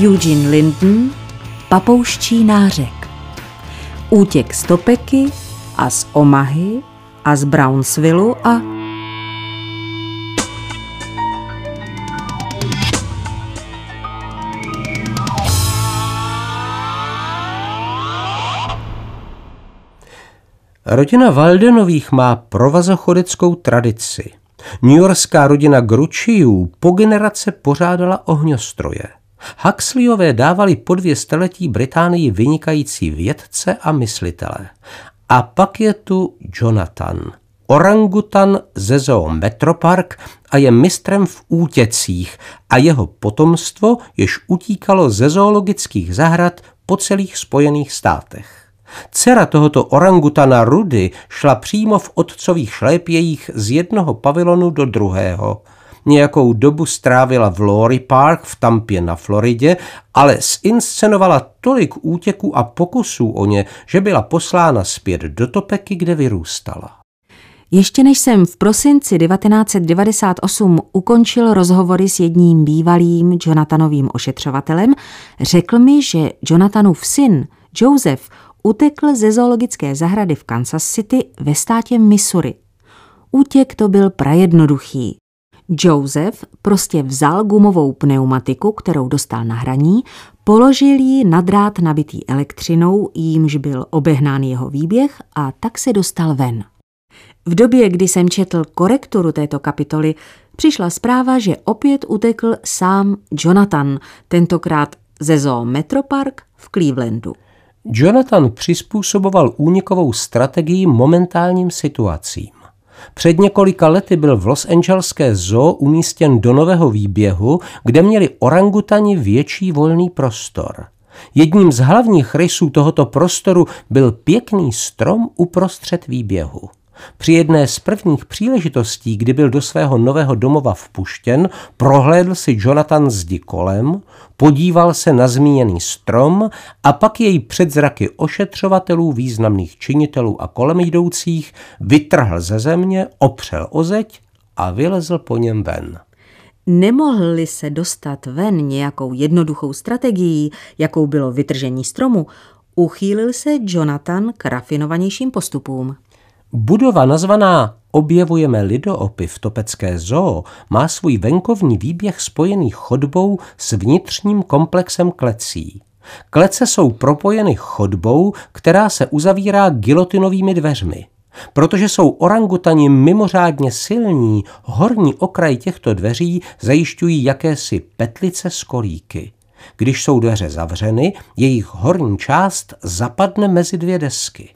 Eugene Linden, Papouščí nářek. Útěk z Topeky a z Omahy a z Brownsvillu a Rodina Valdenových má provazochodeckou tradici. Yorkská rodina Gručiů po generace pořádala ohňostroje. Huxleyové dávali po dvě staletí Británii vynikající vědce a myslitele. A pak je tu Jonathan, orangutan ze zoo Metropark a je mistrem v útěcích a jeho potomstvo jež utíkalo ze zoologických zahrad po celých spojených státech. Dcera tohoto orangutana Rudy šla přímo v otcových šlépějích z jednoho pavilonu do druhého. Nějakou dobu strávila v Lori Park v Tampě na Floridě, ale zinscenovala tolik útěků a pokusů o ně, že byla poslána zpět do Topeky, kde vyrůstala. Ještě než jsem v prosinci 1998 ukončil rozhovory s jedním bývalým Jonathanovým ošetřovatelem, řekl mi, že Jonathanův syn, Joseph, utekl ze zoologické zahrady v Kansas City ve státě Missouri. Útěk to byl prajednoduchý. Joseph prostě vzal gumovou pneumatiku, kterou dostal na hraní, položil ji na drát nabitý elektřinou, jímž byl obehnán jeho výběh a tak se dostal ven. V době, kdy jsem četl korekturu této kapitoly, přišla zpráva, že opět utekl sám Jonathan, tentokrát ze zoo Metropark v Clevelandu. Jonathan přizpůsoboval únikovou strategii momentálním situacím. Před několika lety byl v Los Angeleské zoo umístěn do nového výběhu, kde měli orangutani větší volný prostor. Jedním z hlavních rysů tohoto prostoru byl pěkný strom uprostřed výběhu. Při jedné z prvních příležitostí, kdy byl do svého nového domova vpuštěn, prohlédl si Jonathan zdi kolem, podíval se na zmíněný strom a pak jej před zraky ošetřovatelů, významných činitelů a kolem jdoucích vytrhl ze země, opřel o zeď a vylezl po něm ven. Nemohli se dostat ven nějakou jednoduchou strategií, jakou bylo vytržení stromu, uchýlil se Jonathan k rafinovanějším postupům. Budova nazvaná Objevujeme lidoopy v Topecké zoo má svůj venkovní výběh spojený chodbou s vnitřním komplexem klecí. Klece jsou propojeny chodbou, která se uzavírá gilotinovými dveřmi. Protože jsou orangutani mimořádně silní, horní okraj těchto dveří zajišťují jakési petlice z kolíky. Když jsou dveře zavřeny, jejich horní část zapadne mezi dvě desky.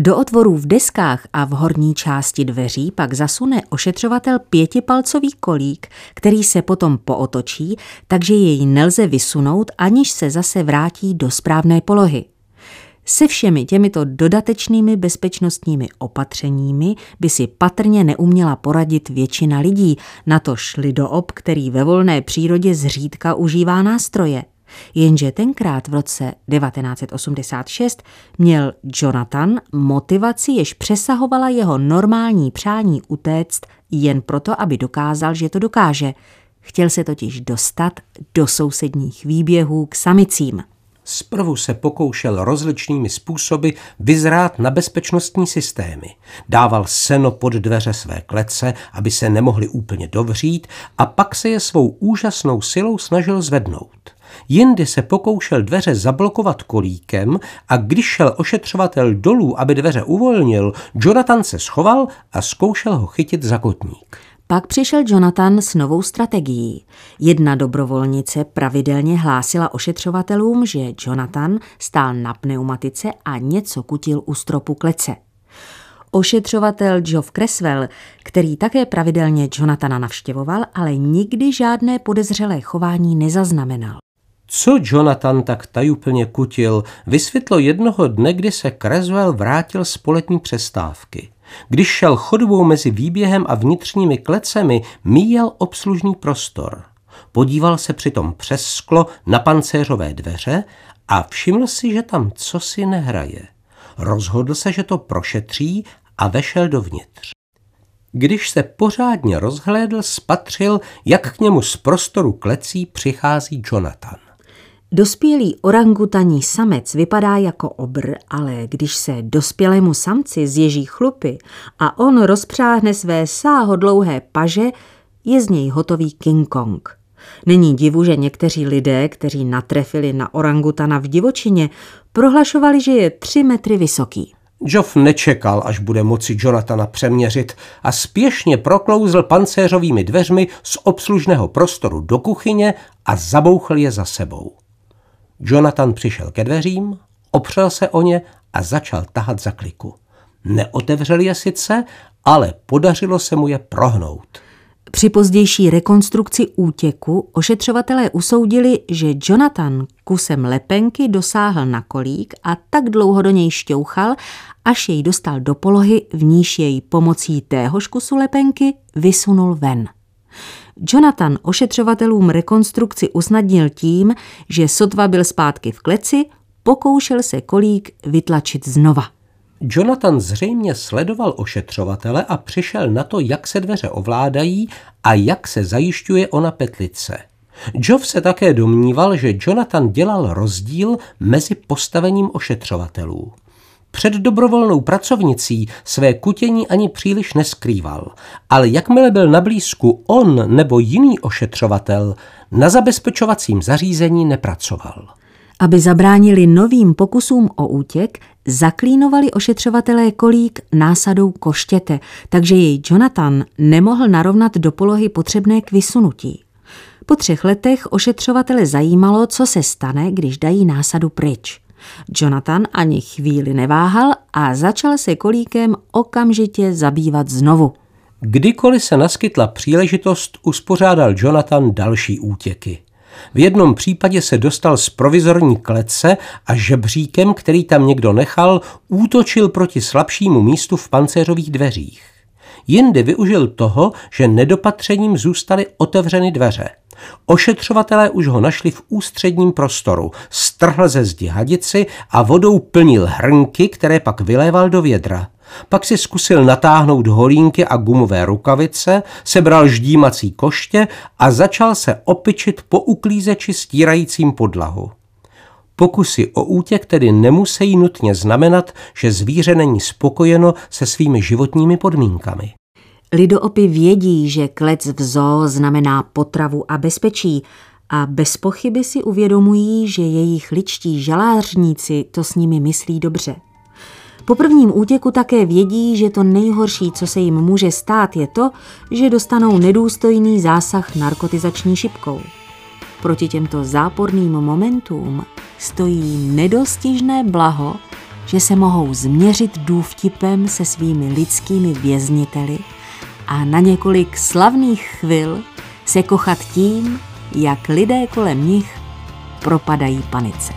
Do otvorů v deskách a v horní části dveří pak zasune ošetřovatel pětipalcový kolík, který se potom pootočí, takže jej nelze vysunout, aniž se zase vrátí do správné polohy. Se všemi těmito dodatečnými bezpečnostními opatřeními by si patrně neuměla poradit většina lidí, na to šli do ob, který ve volné přírodě zřídka užívá nástroje. Jenže tenkrát v roce 1986 měl Jonathan motivaci, jež přesahovala jeho normální přání utéct jen proto, aby dokázal, že to dokáže. Chtěl se totiž dostat do sousedních výběhů k samicím. Zprvu se pokoušel rozličnými způsoby vyzrát na bezpečnostní systémy. Dával seno pod dveře své klece, aby se nemohli úplně dovřít a pak se je svou úžasnou silou snažil zvednout. Jindy se pokoušel dveře zablokovat kolíkem a když šel ošetřovatel dolů, aby dveře uvolnil, Jonathan se schoval a zkoušel ho chytit za kotník. Pak přišel Jonathan s novou strategií. Jedna dobrovolnice pravidelně hlásila ošetřovatelům, že Jonathan stál na pneumatice a něco kutil u stropu klece. Ošetřovatel Geoff Creswell, který také pravidelně Jonathana navštěvoval, ale nikdy žádné podezřelé chování nezaznamenal. Co Jonathan tak tajuplně kutil, vysvětlo jednoho dne, kdy se Creswell vrátil z poletní přestávky. Když šel chodbou mezi výběhem a vnitřními klecemi, míjel obslužný prostor. Podíval se přitom přes sklo na pancéřové dveře a všiml si, že tam cosi nehraje. Rozhodl se, že to prošetří a vešel dovnitř. Když se pořádně rozhlédl, spatřil, jak k němu z prostoru klecí přichází Jonathan. Dospělý orangutaní samec vypadá jako obr, ale když se dospělému samci zježí chlupy a on rozpřáhne své sáhodlouhé paže, je z něj hotový King Kong. Není divu, že někteří lidé, kteří natrefili na orangutana v divočině, prohlašovali, že je tři metry vysoký. Joff nečekal, až bude moci Jonathana přeměřit a spěšně proklouzl pancéřovými dveřmi z obslužného prostoru do kuchyně a zabouchl je za sebou. Jonathan přišel ke dveřím, opřel se o ně a začal tahat za kliku. Neotevřel je sice, ale podařilo se mu je prohnout. Při pozdější rekonstrukci útěku ošetřovatelé usoudili, že Jonathan kusem lepenky dosáhl na kolík a tak dlouho do něj šťouchal, až jej dostal do polohy, v níž jej pomocí téhož kusu lepenky vysunul ven. Jonathan ošetřovatelům rekonstrukci usnadnil tím, že sotva byl zpátky v kleci, pokoušel se kolík vytlačit znova. Jonathan zřejmě sledoval ošetřovatele a přišel na to, jak se dveře ovládají a jak se zajišťuje ona petlice. Joff se také domníval, že Jonathan dělal rozdíl mezi postavením ošetřovatelů. Před dobrovolnou pracovnicí své kutění ani příliš neskrýval, ale jakmile byl na blízku on nebo jiný ošetřovatel, na zabezpečovacím zařízení nepracoval. Aby zabránili novým pokusům o útěk, zaklínovali ošetřovatelé kolík násadou koštěte, takže jej Jonathan nemohl narovnat do polohy potřebné k vysunutí. Po třech letech ošetřovatele zajímalo, co se stane, když dají násadu pryč. Jonathan ani chvíli neváhal a začal se kolíkem okamžitě zabývat znovu. Kdykoliv se naskytla příležitost, uspořádal Jonathan další útěky. V jednom případě se dostal z provizorní klece a žebříkem, který tam někdo nechal, útočil proti slabšímu místu v pancéřových dveřích. Jindy využil toho, že nedopatřením zůstaly otevřeny dveře. Ošetřovatelé už ho našli v ústředním prostoru, strhl ze zdi hadici a vodou plnil hrnky, které pak vyléval do vědra. Pak si zkusil natáhnout holínky a gumové rukavice, sebral ždímací koště a začal se opičit po uklízeči stírajícím podlahu. Pokusy o útěk tedy nemusí nutně znamenat, že zvíře není spokojeno se svými životními podmínkami. Lidoopy vědí, že klec v zoo znamená potravu a bezpečí a bez pochyby si uvědomují, že jejich ličtí žalářníci to s nimi myslí dobře. Po prvním útěku také vědí, že to nejhorší, co se jim může stát, je to, že dostanou nedůstojný zásah narkotizační šipkou. Proti těmto záporným momentům stojí nedostižné blaho, že se mohou změřit důvtipem se svými lidskými vězniteli a na několik slavných chvil se kochat tím, jak lidé kolem nich propadají panice.